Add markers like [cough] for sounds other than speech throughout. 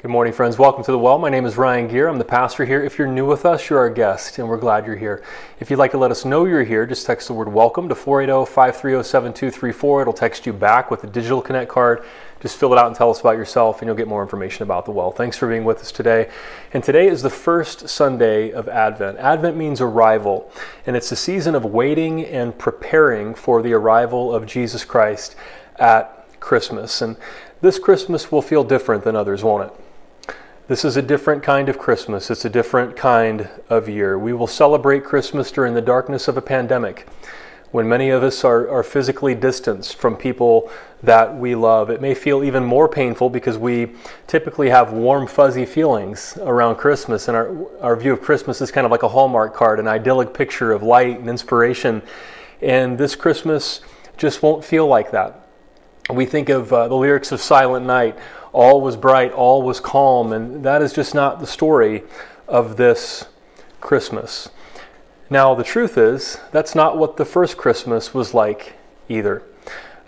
Good morning, friends. Welcome to the Well. My name is Ryan Gear. I'm the pastor here. If you're new with us, you're our guest, and we're glad you're here. If you'd like to let us know you're here, just text the word welcome to 480 530 7234. It'll text you back with a digital connect card. Just fill it out and tell us about yourself, and you'll get more information about the Well. Thanks for being with us today. And today is the first Sunday of Advent. Advent means arrival, and it's a season of waiting and preparing for the arrival of Jesus Christ at Christmas. And this Christmas will feel different than others, won't it? This is a different kind of Christmas. It's a different kind of year. We will celebrate Christmas during the darkness of a pandemic when many of us are, are physically distanced from people that we love. It may feel even more painful because we typically have warm, fuzzy feelings around Christmas, and our, our view of Christmas is kind of like a Hallmark card, an idyllic picture of light and inspiration. And this Christmas just won't feel like that. We think of uh, the lyrics of Silent Night all was bright, all was calm, and that is just not the story of this Christmas. Now, the truth is, that's not what the first Christmas was like either.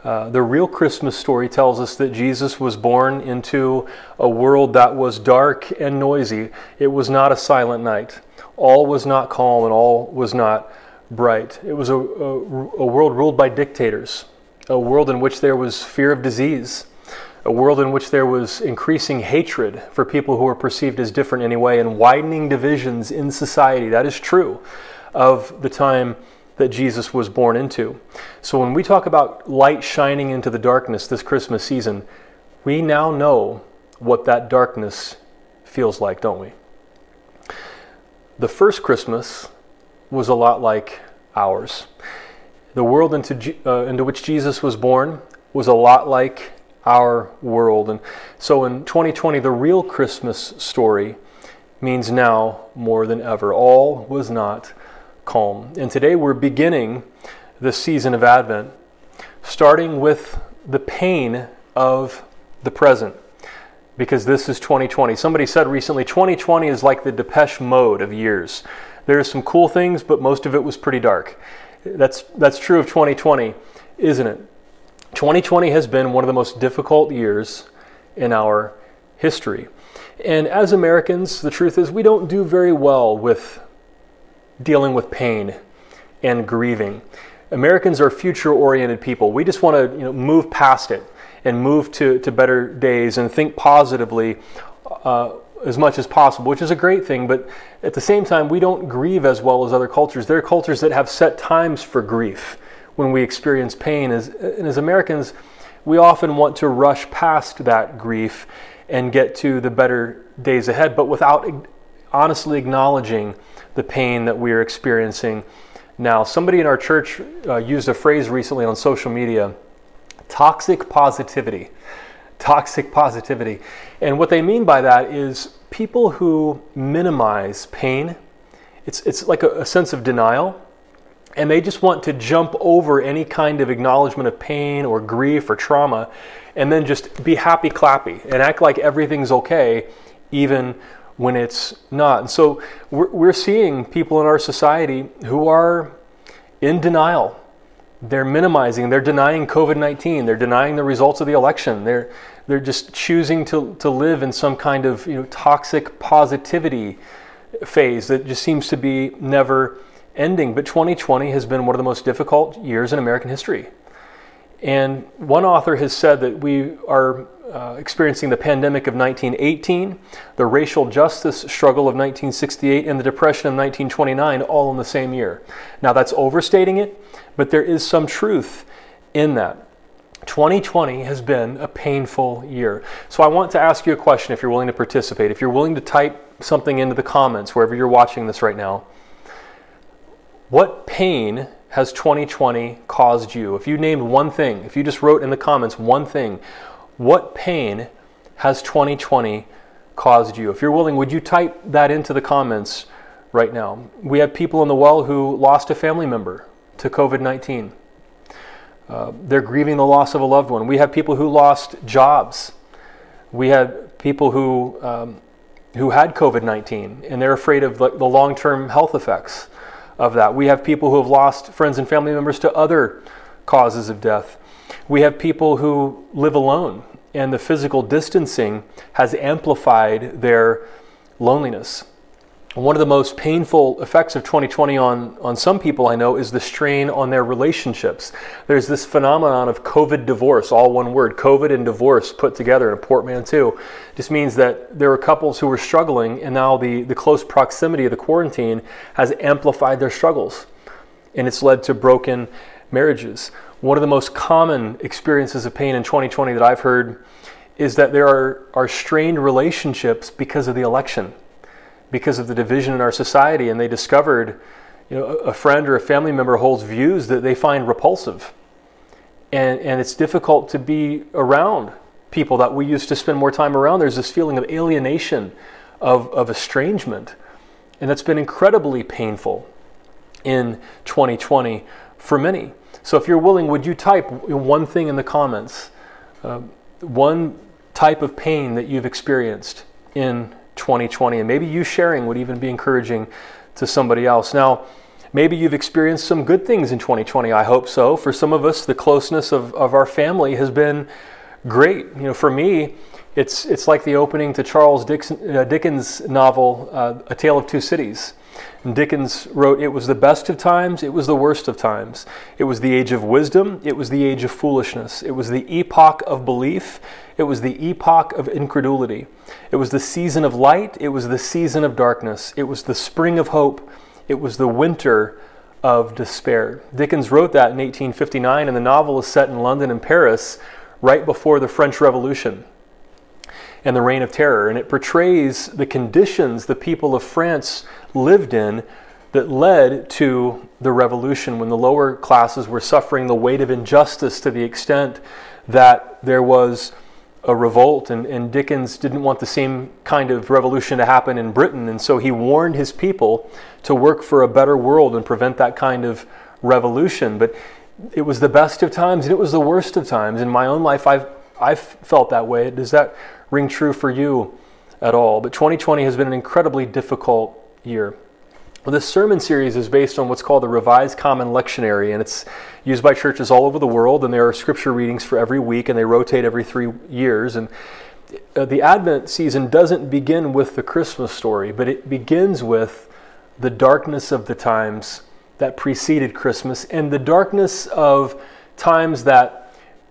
Uh, the real Christmas story tells us that Jesus was born into a world that was dark and noisy. It was not a silent night. All was not calm and all was not bright. It was a, a, a world ruled by dictators, a world in which there was fear of disease, a world in which there was increasing hatred for people who were perceived as different anyway, and widening divisions in society. That is true of the time that Jesus was born into. So when we talk about light shining into the darkness this Christmas season, we now know what that darkness feels like, don't we? The first Christmas was a lot like ours. The world into, uh, into which Jesus was born was a lot like our world. And so in 2020, the real Christmas story means now more than ever. All was not calm. And today we're beginning the season of Advent, starting with the pain of the present. Because this is 2020. Somebody said recently 2020 is like the Depeche Mode of years. There's some cool things, but most of it was pretty dark. That's, that's true of 2020, isn't it? 2020 has been one of the most difficult years in our history. And as Americans, the truth is we don't do very well with dealing with pain and grieving. Americans are future oriented people. We just want to you know, move past it and move to, to better days and think positively uh, as much as possible, which is a great thing. But at the same time, we don't grieve as well as other cultures. There are cultures that have set times for grief when we experience pain. As, and as Americans, we often want to rush past that grief and get to the better days ahead, but without honestly acknowledging the pain that we are experiencing now. Somebody in our church uh, used a phrase recently on social media toxic positivity. Toxic positivity. And what they mean by that is people who minimize pain, it's, it's like a, a sense of denial and they just want to jump over any kind of acknowledgement of pain or grief or trauma and then just be happy clappy and act like everything's okay even when it's not. And so we're, we're seeing people in our society who are in denial. They're minimizing, they're denying COVID 19, they're denying the results of the election, they're, they're just choosing to, to live in some kind of you know, toxic positivity phase that just seems to be never ending, but 2020 has been one of the most difficult years in American history. And one author has said that we are uh, experiencing the pandemic of 1918, the racial justice struggle of 1968, and the depression of 1929 all in the same year. Now, that's overstating it, but there is some truth in that. 2020 has been a painful year. So I want to ask you a question if you're willing to participate. If you're willing to type something into the comments wherever you're watching this right now, what pain has 2020 caused you? If you named one thing, if you just wrote in the comments one thing, what pain has 2020 caused you? If you're willing, would you type that into the comments right now? We have people in the well who lost a family member to COVID 19. Uh, they're grieving the loss of a loved one. We have people who lost jobs. We had people who, um, who had COVID 19 and they're afraid of the, the long term health effects of that. We have people who have lost friends and family members to other causes of death. We have people who live alone and the physical distancing has amplified their loneliness. One of the most painful effects of 2020 on, on some people I know is the strain on their relationships. There's this phenomenon of COVID divorce, all one word, COVID and divorce put together in a portmanteau. Just means that there are couples who were struggling, and now the, the close proximity of the quarantine has amplified their struggles. And it's led to broken marriages. One of the most common experiences of pain in 2020 that I've heard is that there are, are strained relationships because of the election because of the division in our society, and they discovered, you know, a friend or a family member holds views that they find repulsive, and and it's difficult to be around people that we used to spend more time around. There's this feeling of alienation, of of estrangement, and that's been incredibly painful in 2020 for many. So, if you're willing, would you type one thing in the comments? Uh, one type of pain that you've experienced in 2020. And maybe you sharing would even be encouraging to somebody else. Now, maybe you've experienced some good things in 2020. I hope so. For some of us, the closeness of, of our family has been great. You know, for me, it's, it's like the opening to Charles uh, Dickens' novel, uh, A Tale of Two Cities. And Dickens wrote, It was the best of times, it was the worst of times. It was the age of wisdom, it was the age of foolishness. It was the epoch of belief, it was the epoch of incredulity. It was the season of light, it was the season of darkness. It was the spring of hope, it was the winter of despair. Dickens wrote that in 1859, and the novel is set in London and Paris right before the French Revolution and the Reign of Terror. And it portrays the conditions the people of France lived in that led to the revolution when the lower classes were suffering the weight of injustice to the extent that there was a revolt, and, and, Dickens didn't want the same kind of revolution to happen in Britain, and so he warned his people to work for a better world and prevent that kind of revolution. But it was the best of times and it was the worst of times. In my own life, I've, I've felt that way. Does that ring true for you at all? But 2020 has been an incredibly difficult year. Well, this sermon series is based on what's called the Revised Common Lectionary, and it's used by churches all over the world. And there are scripture readings for every week, and they rotate every three years. And uh, the Advent season doesn't begin with the Christmas story, but it begins with the darkness of the times that preceded Christmas and the darkness of times that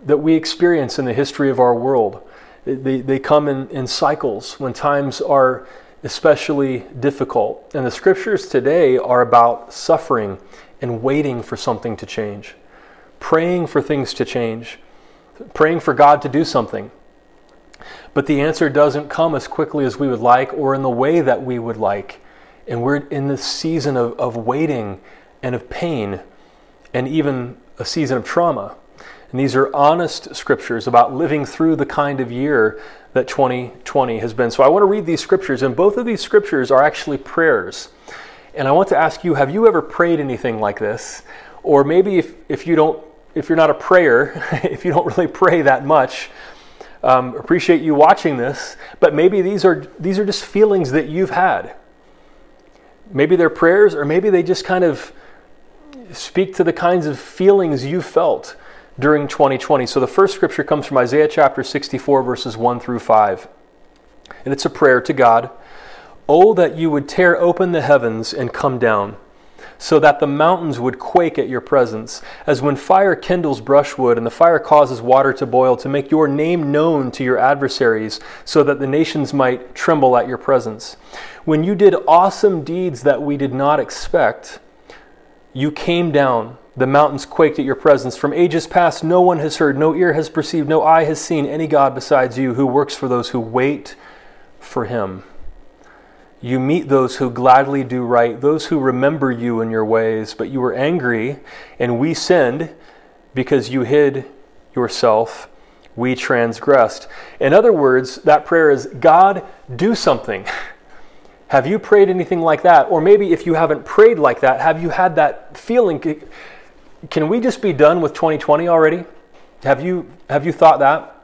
that we experience in the history of our world. They, they come in, in cycles when times are especially difficult. And the scriptures today are about suffering and waiting for something to change, praying for things to change, praying for God to do something. But the answer doesn't come as quickly as we would like or in the way that we would like. And we're in this season of, of waiting and of pain and even a season of trauma. And these are honest scriptures about living through the kind of year that 2020 has been. So I want to read these scriptures, and both of these scriptures are actually prayers. And I want to ask you have you ever prayed anything like this? Or maybe if, if you don't, if you're not a prayer, [laughs] if you don't really pray that much, um, appreciate you watching this, but maybe these are, these are just feelings that you've had. Maybe they're prayers, or maybe they just kind of speak to the kinds of feelings you felt during 2020. So the first scripture comes from Isaiah chapter 64, verses 1 through 5. And it's a prayer to God Oh, that you would tear open the heavens and come down, so that the mountains would quake at your presence, as when fire kindles brushwood and the fire causes water to boil, to make your name known to your adversaries, so that the nations might tremble at your presence. When you did awesome deeds that we did not expect, you came down the mountains quaked at your presence. From ages past, no one has heard, no ear has perceived, no eye has seen any God besides you who works for those who wait for him. You meet those who gladly do right, those who remember you in your ways, but you were angry, and we sinned because you hid yourself. We transgressed. In other words, that prayer is God, do something. [laughs] Have you prayed anything like that? Or maybe if you haven't prayed like that, have you had that feeling? Can we just be done with 2020 already? Have you have you thought that?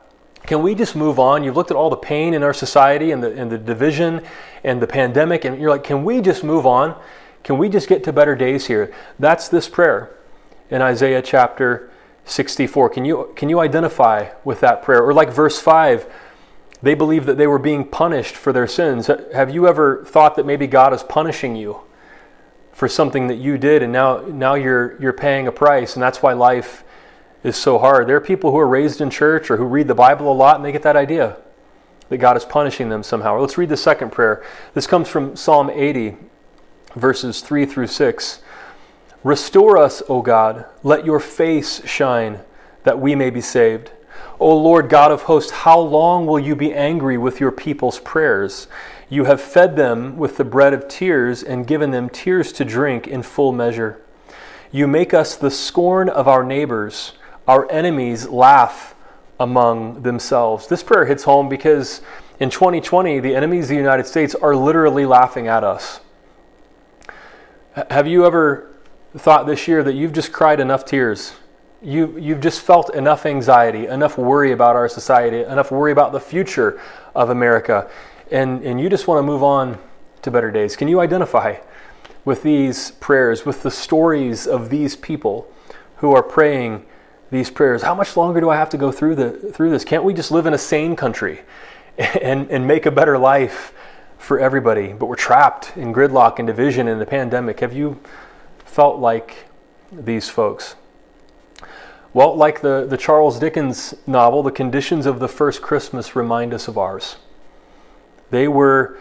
Can we just move on? You've looked at all the pain in our society and the and the division and the pandemic, and you're like, can we just move on? Can we just get to better days here? That's this prayer in Isaiah chapter 64. Can you, can you identify with that prayer? Or like verse 5, they believe that they were being punished for their sins. Have you ever thought that maybe God is punishing you for something that you did and now, now you're, you're paying a price and that's why life is so hard? There are people who are raised in church or who read the Bible a lot and they get that idea that God is punishing them somehow. Let's read the second prayer. This comes from Psalm 80, verses 3 through 6. Restore us, O God, let your face shine, that we may be saved. O Lord God of hosts, how long will you be angry with your people's prayers? You have fed them with the bread of tears and given them tears to drink in full measure. You make us the scorn of our neighbors. Our enemies laugh among themselves. This prayer hits home because in 2020, the enemies of the United States are literally laughing at us. Have you ever thought this year that you've just cried enough tears? You, you've just felt enough anxiety, enough worry about our society, enough worry about the future of America, and, and you just want to move on to better days. Can you identify with these prayers, with the stories of these people who are praying these prayers? How much longer do I have to go through, the, through this? Can't we just live in a sane country [laughs] and, and make a better life for everybody? But we're trapped in gridlock and division in the pandemic. Have you felt like these folks? Well, like the, the Charles Dickens novel, the conditions of the first Christmas remind us of ours. They were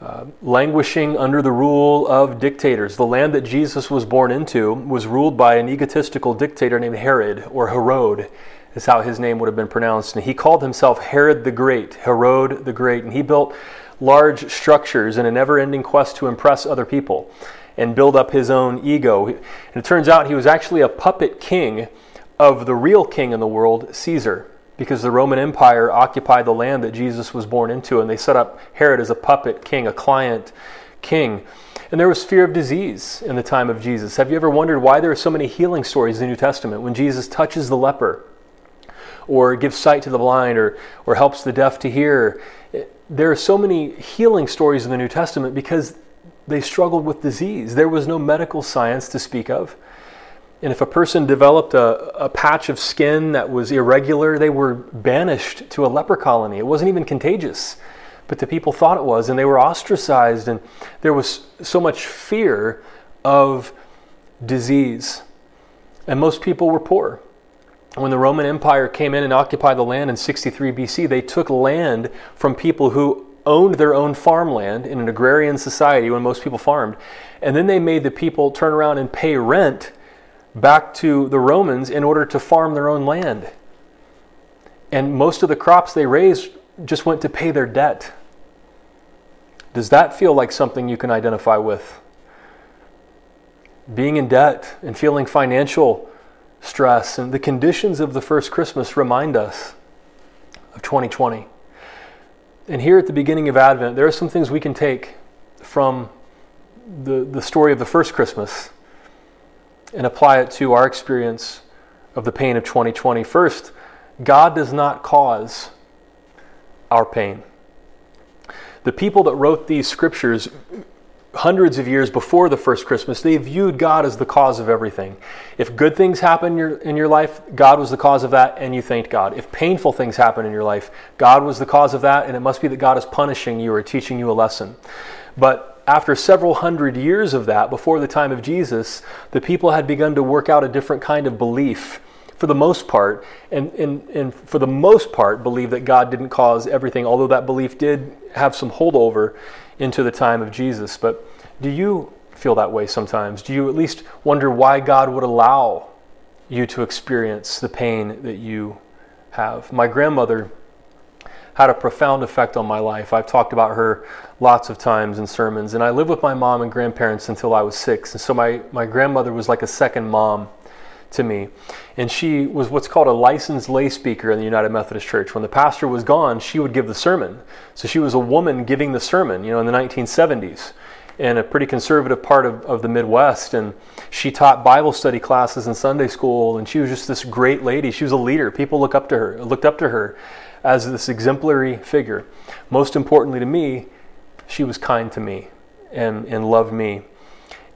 uh, languishing under the rule of dictators. The land that Jesus was born into was ruled by an egotistical dictator named Herod, or Herod, is how his name would have been pronounced. And he called himself Herod the Great, Herod the Great. And he built large structures in a never ending quest to impress other people and build up his own ego. And it turns out he was actually a puppet king of the real king in the world, Caesar because the Roman Empire occupied the land that Jesus was born into, and they set up Herod as a puppet king, a client king. And there was fear of disease in the time of Jesus. Have you ever wondered why there are so many healing stories in the New Testament? When Jesus touches the leper, or gives sight to the blind, or, or helps the deaf to hear, there are so many healing stories in the New Testament because they struggled with disease. There was no medical science to speak of. And if a person developed a, a patch of skin that was irregular, they were banished to a leper colony. It wasn't even contagious, but the people thought it was, and they were ostracized, and there was so much fear of disease. And most people were poor. When the Roman Empire came in and occupied the land in 63 BC, they took land from people who owned their own farmland in an agrarian society when most people farmed. And then they made the people turn around and pay rent back to the Romans in order to farm their own land. And most of the crops they raised just went to pay their debt. Does that feel like something you can identify with? Being in debt and feeling financial stress and the conditions of the first Christmas remind us of 2020. And here at the beginning of Advent, there are some things we can take from the, the story of the first Christmas and apply it to our experience of the pain of 2020. First, God does not cause our pain. The people that wrote these scriptures hundreds of years before the first Christmas, they viewed God as the cause of everything. If good things happen in your, in your life, God was the cause of that, and you thanked God. If painful things happen in your life, God was the cause of that, and it must be that God is punishing you or teaching you a lesson. But after several hundred years of that, before the time of Jesus, the people had begun to work out a different kind of belief for the most part, and, and, and for the most part, believe that God didn't cause everything, although that belief did have some holdover into the time of Jesus. But do you feel that way sometimes? Do you at least wonder why God would allow you to experience the pain that you have? My grandmother had a profound effect on my life. I've talked about her lots of times in sermons, and I lived with my mom and grandparents until I was six. And so my, my grandmother was like a second mom to me. And she was what's called a licensed lay speaker in the United Methodist Church. When the pastor was gone, she would give the sermon. So she was a woman giving the sermon, you know, in the 1970s in a pretty conservative part of, of the Midwest. And she taught Bible study classes in Sunday school, and she was just this great lady. She was a leader. People look up to her, looked up to her as this exemplary figure. Most importantly to me, she was kind to me and, and loved me.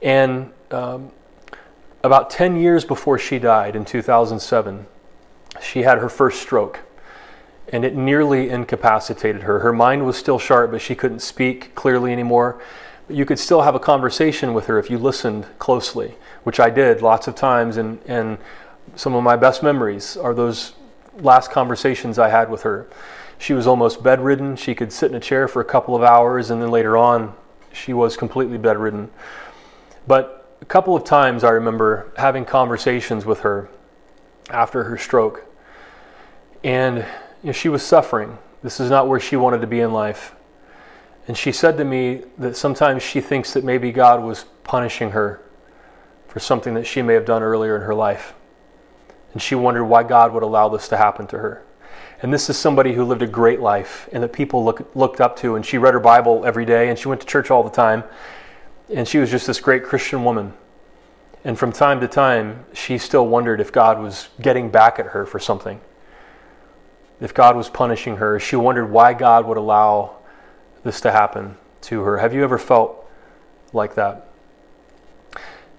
And um, about 10 years before she died in 2007, she had her first stroke and it nearly incapacitated her. Her mind was still sharp, but she couldn't speak clearly anymore. But you could still have a conversation with her if you listened closely, which I did lots of times. And, and some of my best memories are those last conversations I had with her. She was almost bedridden. She could sit in a chair for a couple of hours, and then later on, she was completely bedridden. But a couple of times I remember having conversations with her after her stroke. And you know, she was suffering. This is not where she wanted to be in life. And she said to me that sometimes she thinks that maybe God was punishing her for something that she may have done earlier in her life. And she wondered why God would allow this to happen to her. And this is somebody who lived a great life and that people look, looked up to. And she read her Bible every day and she went to church all the time. And she was just this great Christian woman. And from time to time, she still wondered if God was getting back at her for something. If God was punishing her, she wondered why God would allow this to happen to her. Have you ever felt like that?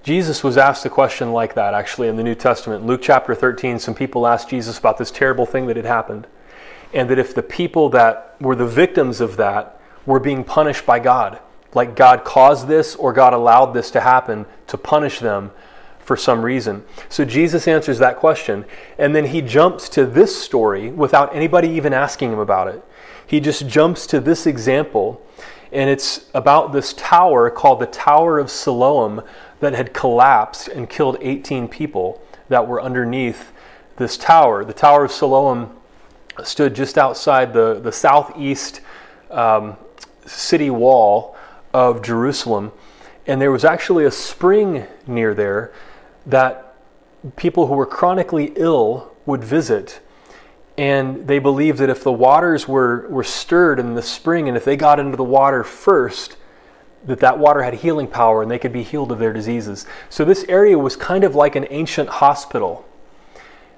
Jesus was asked a question like that actually in the New Testament. Luke chapter 13, some people asked Jesus about this terrible thing that had happened. And that if the people that were the victims of that were being punished by God, like God caused this or God allowed this to happen to punish them for some reason. So Jesus answers that question, and then he jumps to this story without anybody even asking him about it. He just jumps to this example, and it's about this tower called the Tower of Siloam that had collapsed and killed 18 people that were underneath this tower. The Tower of Siloam stood just outside the, the southeast um, city wall of Jerusalem. And there was actually a spring near there that people who were chronically ill would visit. And they believed that if the waters were, were stirred in the spring and if they got into the water first, that that water had healing power and they could be healed of their diseases. So this area was kind of like an ancient hospital.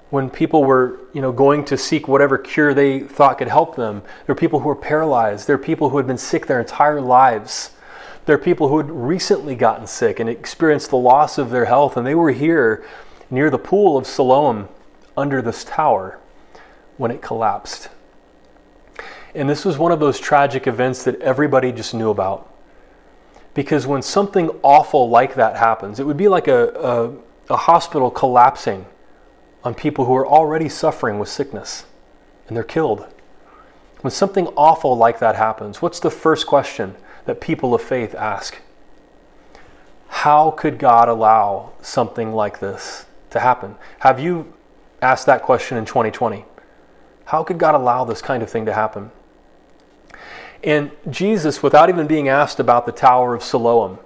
When people were, you know, going to seek whatever cure they thought could help them, there were people who were paralyzed. There were people who had been sick their entire lives there are people who had recently gotten sick and experienced the loss of their health, and they were here near the pool of Siloam under this tower when it collapsed. And this was one of those tragic events that everybody just knew about. Because when something awful like that happens, it would be like a, a, a hospital collapsing on people who are already suffering with sickness and they're killed. When something awful like that happens, what's the first question that people of faith ask. How could God allow something like this to happen? Have you asked that question in 2020? How could God allow this kind of thing to happen? And Jesus, without even being asked about the Tower of Siloam,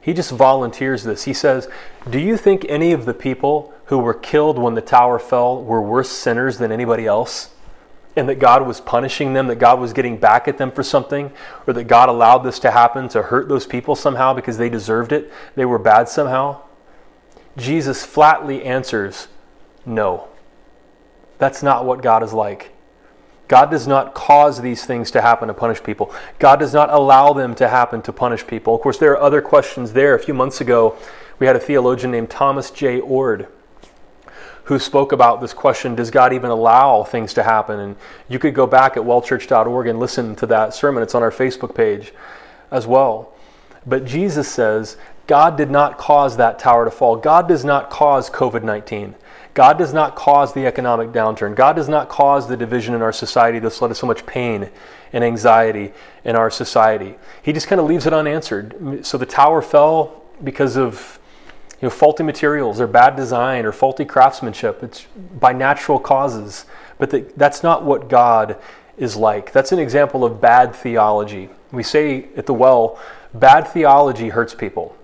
he just volunteers this. He says, Do you think any of the people who were killed when the tower fell were worse sinners than anybody else? and that God was punishing them, that God was getting back at them for something, or that God allowed this to happen to hurt those people somehow because they deserved it, they were bad somehow? Jesus flatly answers, No. That's not what God is like. God does not cause these things to happen to punish people. God does not allow them to happen to punish people. Of course, there are other questions there. A few months ago, we had a theologian named Thomas J. Oord who spoke about this question Does God even allow things to happen? And you could go back at wellchurch.org and listen to that sermon. It's on our Facebook page as well. But Jesus says, God did not cause that tower to fall. God does not cause COVID 19. God does not cause the economic downturn. God does not cause the division in our society that's led to so much pain and anxiety in our society. He just kind of leaves it unanswered. So the tower fell because of you know, faulty materials or bad design or faulty craftsmanship. It's by natural causes. But the, that's not what God is like. That's an example of bad theology. We say at the well, bad theology hurts people.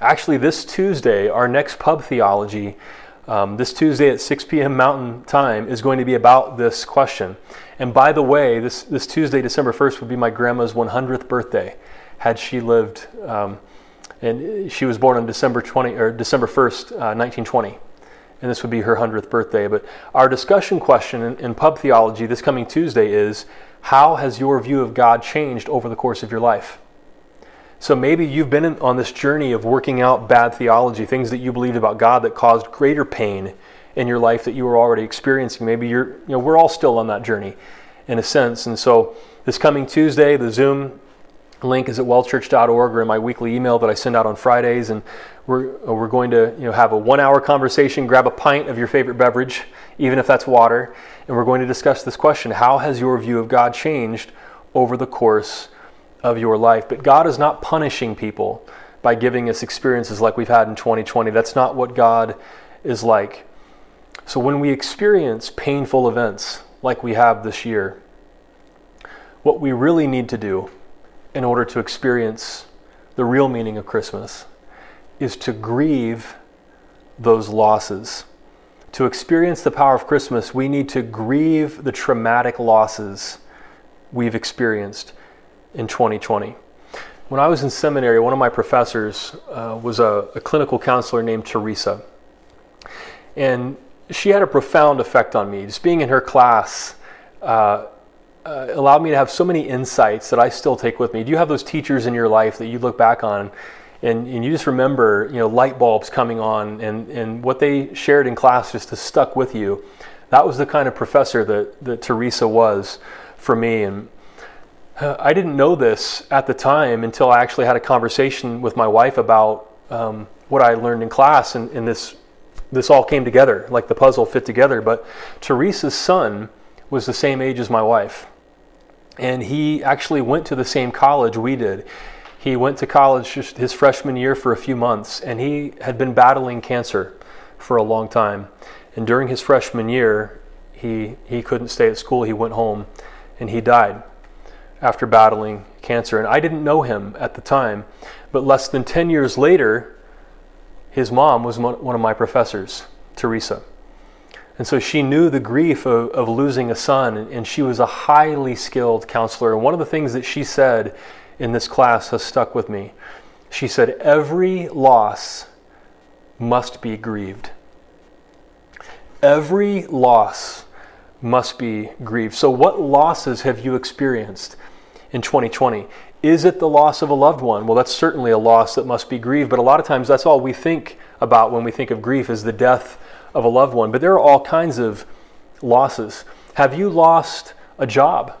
Actually, this Tuesday, our next pub theology, um, this Tuesday at 6 p.m. Mountain Time, is going to be about this question. And by the way, this, this Tuesday, December 1st, would be my grandma's 100th birthday had she lived. Um, and she was born on December 20 or December 1st, uh, 1920. And this would be her 100th birthday. But our discussion question in, in pub theology this coming Tuesday is how has your view of God changed over the course of your life? So maybe you've been in, on this journey of working out bad theology, things that you believed about God that caused greater pain in your life that you were already experiencing. Maybe you're, you know, we're all still on that journey in a sense. And so this coming Tuesday, the Zoom link is at wellchurch.org or in my weekly email that I send out on Fridays. And we're, uh, we're going to you know, have a one hour conversation, grab a pint of your favorite beverage, even if that's water, and we're going to discuss this question How has your view of God changed over the course of your life? But God is not punishing people by giving us experiences like we've had in 2020. That's not what God is like. So when we experience painful events like we have this year, what we really need to do in order to experience the real meaning of Christmas is to grieve those losses. To experience the power of Christmas, we need to grieve the traumatic losses we've experienced in 2020. When I was in seminary, one of my professors uh, was a, a clinical counselor named Teresa. And she had a profound effect on me. Just being in her class uh, uh, allowed me to have so many insights that I still take with me. Do you have those teachers in your life that you look back on and, and you just remember, you know, light bulbs coming on and, and what they shared in class just has stuck with you? That was the kind of professor that, that Teresa was for me. And I didn't know this at the time until I actually had a conversation with my wife about um, what I learned in class, and, and this this all came together, like the puzzle fit together. But Teresa's son was the same age as my wife and he actually went to the same college we did. He went to college his freshman year for a few months, and he had been battling cancer for a long time. And during his freshman year, he, he couldn't stay at school. He went home and he died after battling cancer. And I didn't know him at the time, but less than 10 years later, his mom was one of my professors, Teresa. And so she knew the grief of, of losing a son, and she was a highly skilled counselor. And one of the things that she said in this class has stuck with me. She said, Every loss must be grieved. Every loss must be grieved. So, what losses have you experienced in 2020? Is it the loss of a loved one? Well, that's certainly a loss that must be grieved, but a lot of times that's all we think about when we think of grief is the death of a loved one, but there are all kinds of losses. Have you lost a job?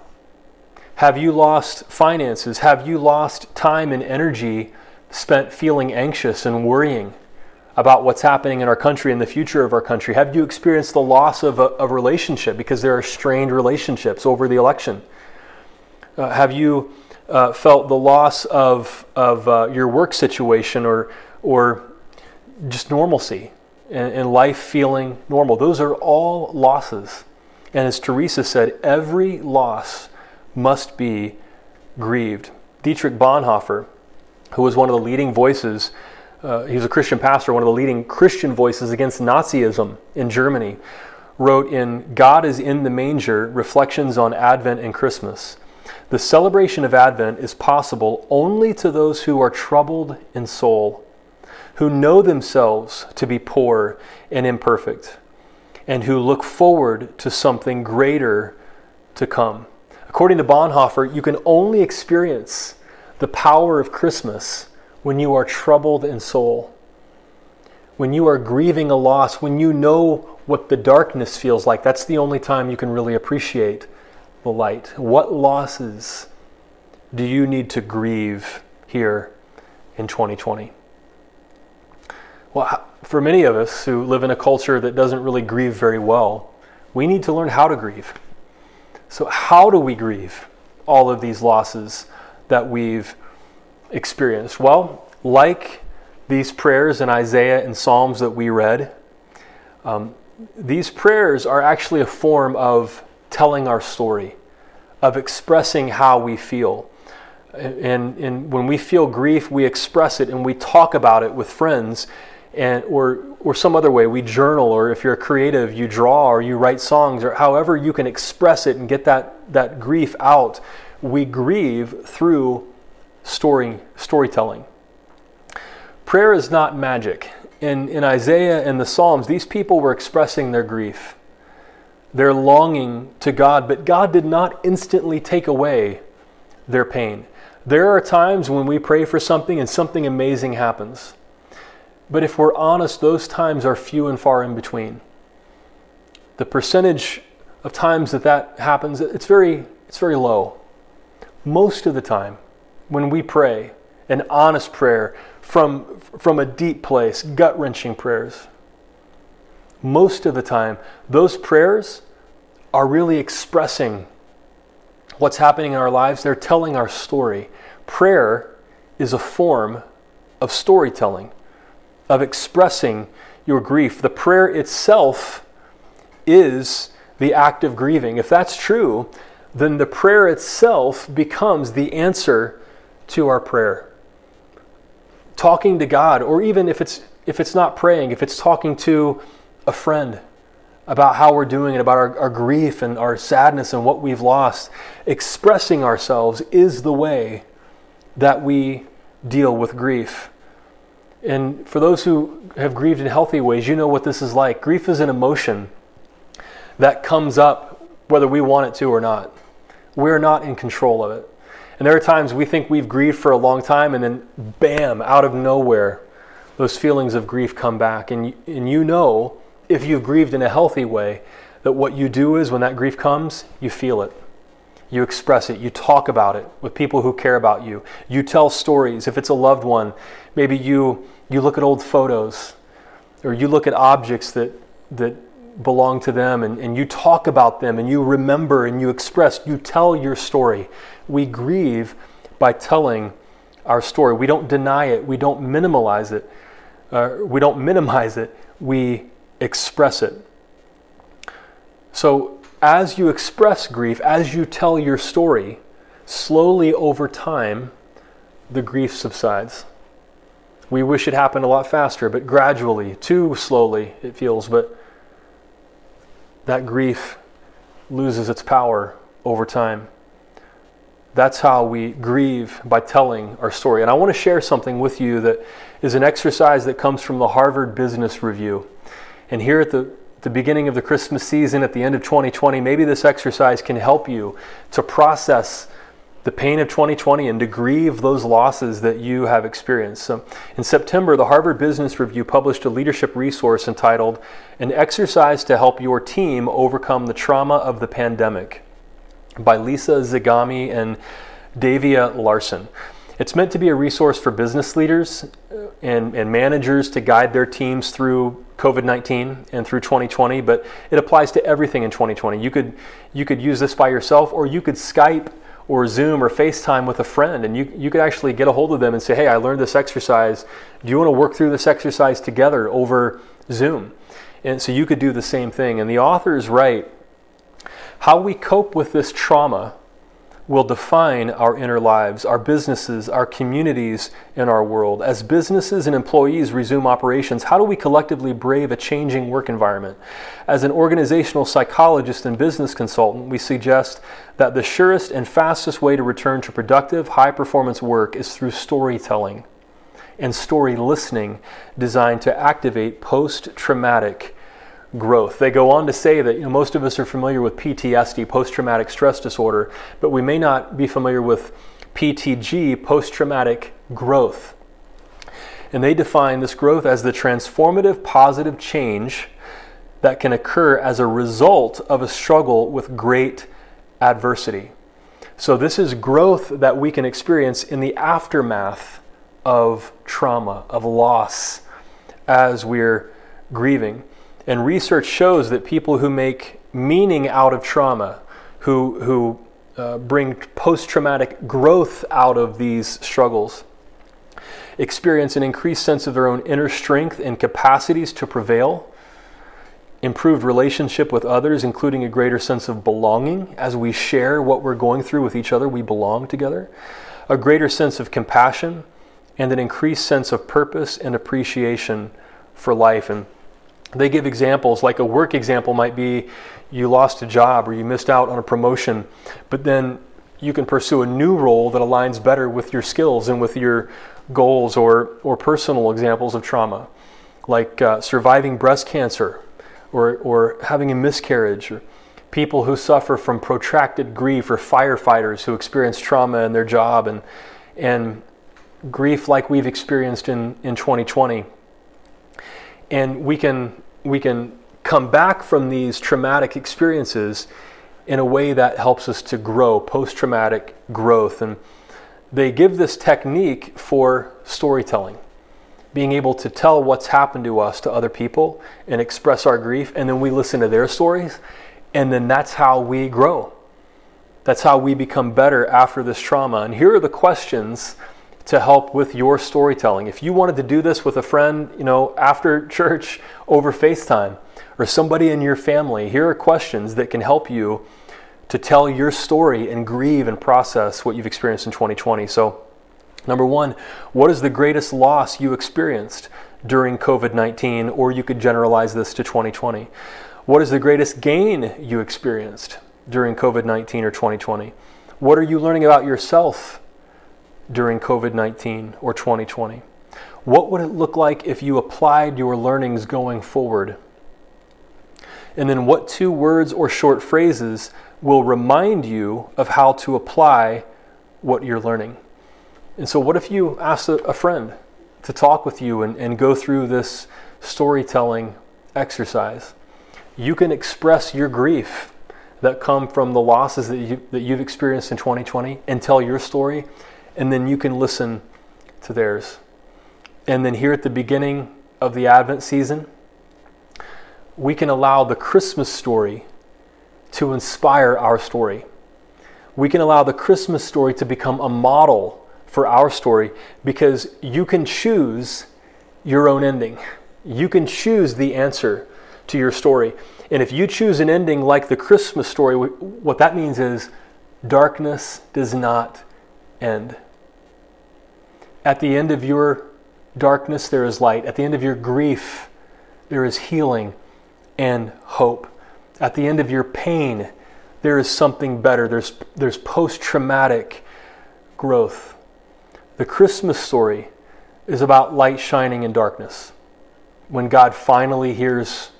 Have you lost finances? Have you lost time and energy spent feeling anxious and worrying about what's happening in our country and the future of our country? Have you experienced the loss of a, of relationship because there are strained relationships over the election? Uh, have you uh, felt the loss of, of uh, your work situation or, or just normalcy? and, and life feeling normal. Those are all losses. And as Teresa said, every loss must be grieved. Dietrich Bonhoeffer, who was one of the leading voices, uh, he was a Christian pastor, one of the leading Christian voices against Nazism in Germany, wrote in God is in the Manger Reflections on Advent and Christmas. The celebration of Advent is possible only to those who are troubled in soul who know themselves to be poor and imperfect, and who look forward to something greater to come. According to Bonhoeffer, you can only experience the power of Christmas when you are troubled in soul, when you are grieving a loss, when you know what the darkness feels like. That's the only time you can really appreciate the light. What losses do you need to grieve here in 2020? Well, for many of us who live in a culture that doesn't really grieve very well, we need to learn how to grieve. So, how do we grieve all of these losses that we've experienced? Well, like these prayers in Isaiah and Psalms that we read, um, these prayers are actually a form of telling our story, of expressing how we feel. And, and when we feel grief, we express it and we talk about it with friends and or or some other way. We journal or if you're creative you draw or you write songs or however you can express it and get that that grief out. We grieve through story storytelling. Prayer is not magic. In in Isaiah and the Psalms these people were expressing their grief their longing to God but God did not instantly take away their pain There are times when we pray for something and something amazing happens. But if we're honest, those times are few and far in between. The percentage of times that that happens, it's very, it's very low. Most of the time, when we pray, an honest prayer from, from a deep place, gut wrenching prayers, most of the time, those prayers are really expressing what's happening in our lives. They're telling our story. Prayer is a form of storytelling, of expressing your grief. The prayer itself is the act of grieving. If that's true, then the prayer itself becomes the answer to our prayer. Talking to God, or even if it's if it's not praying, if it's talking to a friend about how we're doing and about our, our grief and our sadness and what we've lost, expressing ourselves is the way that we deal with grief. And for those who have grieved in healthy ways, you know what this is like. Grief is an emotion that comes up whether we want it to or not. We're not in control of it. And there are times we think we've grieved for a long time, and then bam, out of nowhere, those feelings of grief come back. And, and you know, if you've grieved in a healthy way, that what you do is when that grief comes, you feel it. You express it. You talk about it with people who care about you. You tell stories. If it's a loved one, maybe you, you look at old photos or you look at objects that, that belong to them and, and you talk about them and you remember and you express, you tell your story. We grieve by telling our story. We don't deny it, we don't minimize it, uh, we don't minimize it, we express it. So, as you express grief, as you tell your story, slowly over time, the grief subsides. We wish it happened a lot faster, but gradually, too slowly, it feels, but that grief loses its power over time. That's how we grieve by telling our story. And I want to share something with you that is an exercise that comes from the Harvard Business Review. And here at the, the beginning of the Christmas season, at the end of 2020, maybe this exercise can help you to process the pain of 2020 and to grieve those losses that you have experienced. So, in September, the Harvard Business Review published a leadership resource entitled An Exercise to Help Your Team Overcome the Trauma of the Pandemic by Lisa Zigarmi and Davia Larson. It's meant to be a resource for business leaders uh, and, and managers to guide their teams through COVID 19 and through 2020, but it applies to everything in 2020. You could, you could use this by yourself, or you could Skype or Zoom or FaceTime with a friend, and you, you could actually get a hold of them and say, Hey, I learned this exercise. Do you want to work through this exercise together over Zoom? And so you could do the same thing. And the author is right. How we cope with this trauma will define our inner lives, our businesses, our communities, and our world. As businesses and employees resume operations, how do we collectively brave a changing work environment? As an organizational psychologist and business consultant, we suggest that the surest and fastest way to return to productive, high performance work is through storytelling and story listening designed to activate post traumatic growth. They go on to say that you know, most of us are familiar with PTSD, post traumatic stress disorder, but we may not be familiar with PTG, post traumatic growth. And they define this growth as the transformative positive change that can occur as a result of a struggle with great adversity. So, this is growth that we can experience in the aftermath of trauma, of loss, as we're grieving. And research shows that people who make meaning out of trauma, who, who uh, bring post traumatic growth out of these struggles, experience an increased sense of their own inner strength and capacities to prevail, improved relationship with others, including a greater sense of belonging as we share what we're going through with each other, we belong together, a greater sense of compassion, and an increased sense of purpose and appreciation for life. And they give examples, like a work example might be you lost a job or you missed out on a promotion, but then you can pursue a new role that aligns better with your skills and with your goals or, or personal examples of trauma, like uh, surviving breast cancer or, or having a miscarriage or people who suffer from protracted grief, or firefighters who experience trauma in their job and, and grief like we've experienced in, in 2020. And we can, we can come back from these traumatic experiences in a way that helps us to grow, post traumatic growth. And they give this technique for storytelling, being able to tell what's happened to us to other people and express our grief, and then we listen to their stories, and then that's how we grow. That's how we become better after this trauma. And here are the questions to help with your storytelling. If you wanted to do this with a friend, you know, after [laughs] church over FaceTime or somebody in your family, here are questions that can help you to tell your story and grieve and process what you've experienced in 2020. So, number one, what is the greatest loss you experienced during COVID 19? Or you could generalize this to 2020. What is the greatest gain you experienced during COVID 19 or 2020? What are you learning about yourself during COVID 19 or 2020? What would it look like if you applied your learnings going forward? And then, what two words or short phrases will remind you of how to apply what you're learning. And so, what if you ask a, a friend to talk with you and, and go through this storytelling exercise? You can express your grief that come from the losses that, you, that you've experienced in 2020 and tell your story, and then you can listen to theirs. And then, here at the beginning of the Advent season, we can allow the Christmas story to inspire our story. We can allow the Christmas story to become a model for our story because you can choose your own ending. You can choose the answer to your story. And if you choose an ending like the Christmas story, what that means is darkness does not end. At the end of your darkness, there is light. At the end of your grief, there is healing and hope. At the end of your pain, there is something better. There's, there's post traumatic growth. The Christmas story is about light shining in darkness. When God finally hears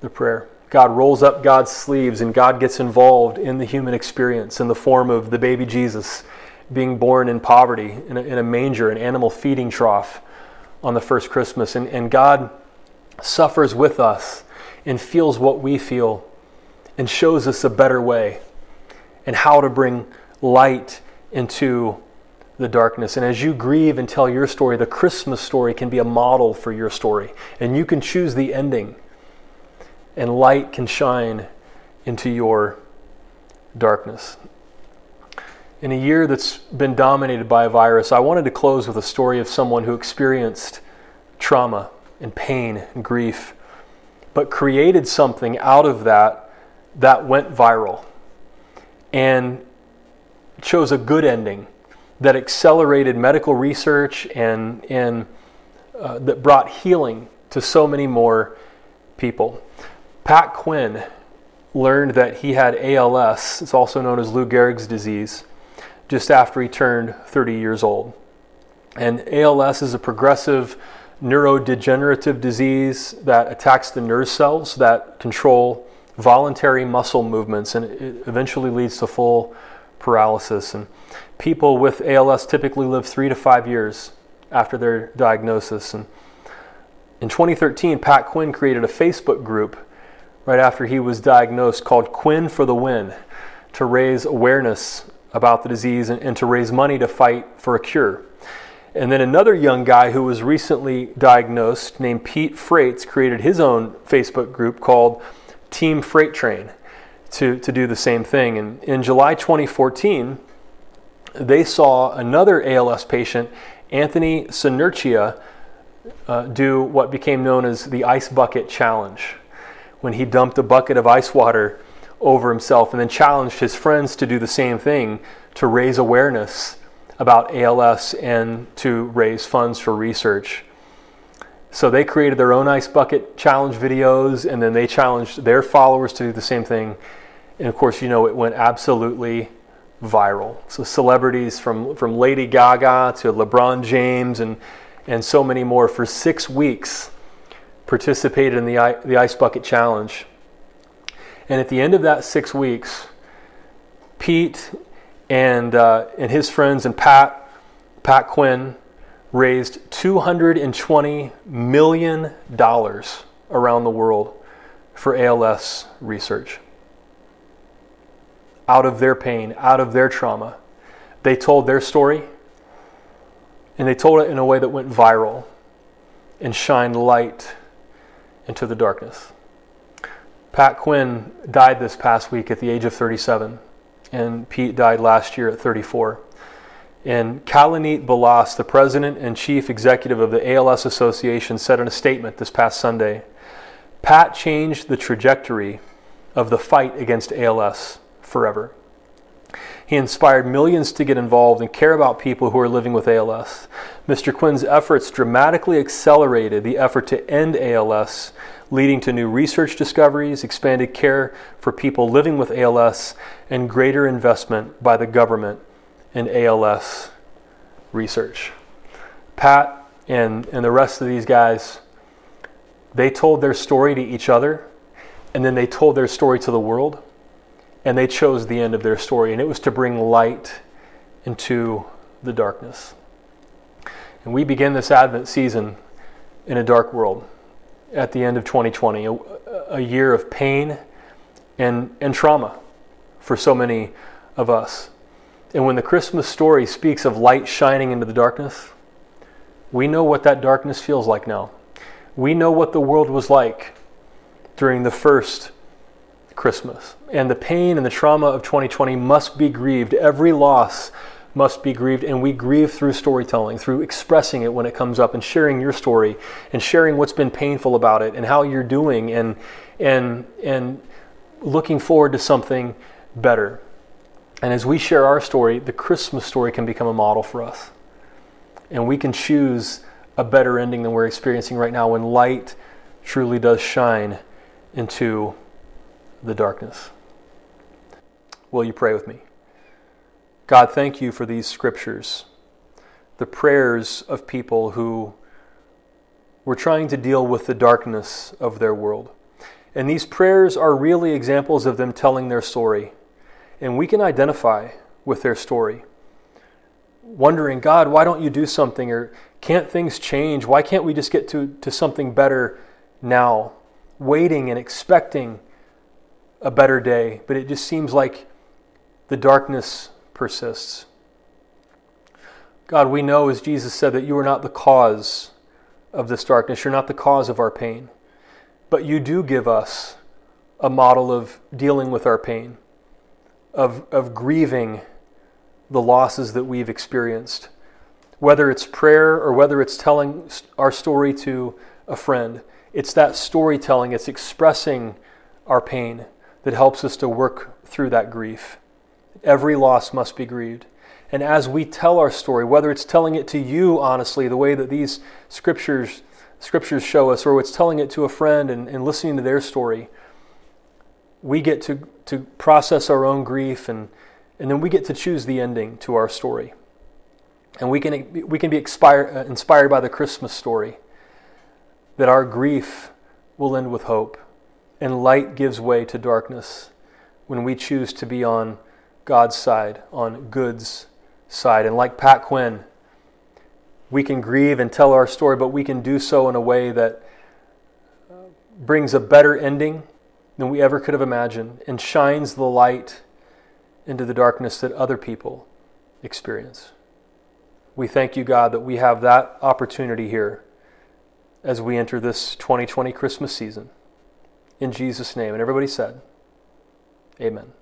the prayer, God rolls up God's sleeves and God gets involved in the human experience in the form of the baby Jesus being born in poverty in a, in a manger, an animal feeding trough on the first Christmas. And, and God suffers with us and feels what we feel and shows us a better way and how to bring light into the darkness. And as you grieve and tell your story, the Christmas story can be a model for your story. And you can choose the ending, and light can shine into your darkness. In a year that's been dominated by a virus, I wanted to close with a story of someone who experienced trauma and pain and grief but created something out of that that went viral and chose a good ending that accelerated medical research and, and uh, that brought healing to so many more people. Pat Quinn learned that he had ALS, it's also known as Lou Gehrig's disease, just after he turned 30 years old. And ALS is a progressive neurodegenerative disease that attacks the nerve cells that control voluntary muscle movements and it eventually leads to full paralysis. And people with ALS typically live three to five years after their diagnosis. And in 2013, Pat Quinn created a Facebook group right after he was diagnosed called Quinn for the Win to raise awareness about the disease and, and to raise money to fight for a cure. And then another young guy who was recently diagnosed, named Pete Frates, created his own Facebook group called Team FrateTrain to, to do the same thing. And in July 2014, they saw another ALS patient, Anthony Senerchia, uh, do what became known as the Ice Bucket Challenge, when he dumped a bucket of ice water over himself and then challenged his friends to do the same thing to raise awareness about ALS and to raise funds for research. So they created their own ice bucket challenge videos and then they challenged their followers to do the same thing. And of course, you know, it went absolutely viral. So celebrities from, from Lady Gaga to LeBron James and, and so many more for six weeks participated in the, the ice bucket challenge. And at the end of that six weeks, Pete and, uh, and his friends and Pat, Pat Quinn, raised $220 million around the world for ALS research. Out of their pain, out of their trauma. They told their story, and they told it in a way that went viral and shined light into the darkness. Pat Quinn died this past week at the age of 37, and Pete died last year at 34. And Calaneet Balas, the president and chief executive of the ALS Association, said in a statement this past Sunday Pat changed the trajectory of the fight against ALS forever. He inspired millions to get involved and care about people who are living with ALS. Mr. Quinn's efforts dramatically accelerated the effort to end ALS, leading to new research discoveries, expanded care for people living with ALS, and greater investment by the government in ALS research. Pat and, and the rest of these guys they told their story to each other, and then they told their story to the world, and they chose the end of their story, and it was to bring light into the darkness. And we begin this Advent season in a dark world at the end of 2020, a, a year of pain and, and trauma for so many of us. And when the Christmas story speaks of light shining into the darkness, we know what that darkness feels like now. We know what the world was like during the first Christmas. And the pain and the trauma of 2020 must be grieved. Every loss must be grieved. And we grieve through storytelling, through expressing it when it comes up and sharing your story and sharing what's been painful about it and how you're doing and, and, and looking forward to something better. And as we share our story, the Christmas story can become a model for us. And we can choose a better ending than we're experiencing right now when light truly does shine into the darkness. Will you pray with me? God, thank you for these scriptures, the prayers of people who were trying to deal with the darkness of their world. And these prayers are really examples of them telling their story. And we can identify with their story wondering, God, why don't you do something? Or can't things change? Why can't we just get to, to something better now? Waiting and expecting a better day, but it just seems like the darkness persists. God, we know, as Jesus said, that you are not the cause of this darkness. You're not the cause of our pain. But you do give us a model of dealing with our pain, of, of grieving the losses that we've experienced. Whether it's prayer or whether it's telling our story to a friend, it's that storytelling, it's expressing our pain that helps us to work through that grief. Every loss must be grieved. And as we tell our story, whether it's telling it to you honestly, the way that these scriptures scriptures show us, or it's telling it to a friend and, and listening to their story, we get to, to process our own grief and and then we get to choose the ending to our story. And we can, we can be inspired, uh, inspired by the Christmas story that our grief will end with hope and light gives way to darkness when we choose to be on God's side, on good's side. And like Pat Quinn, we can grieve and tell our story, but we can do so in a way that brings a better ending than we ever could have imagined and shines the light into the darkness that other people experience. We thank you, God, that we have that opportunity here as we enter this 2020 Christmas season. In Jesus' name. And everybody said, Amen.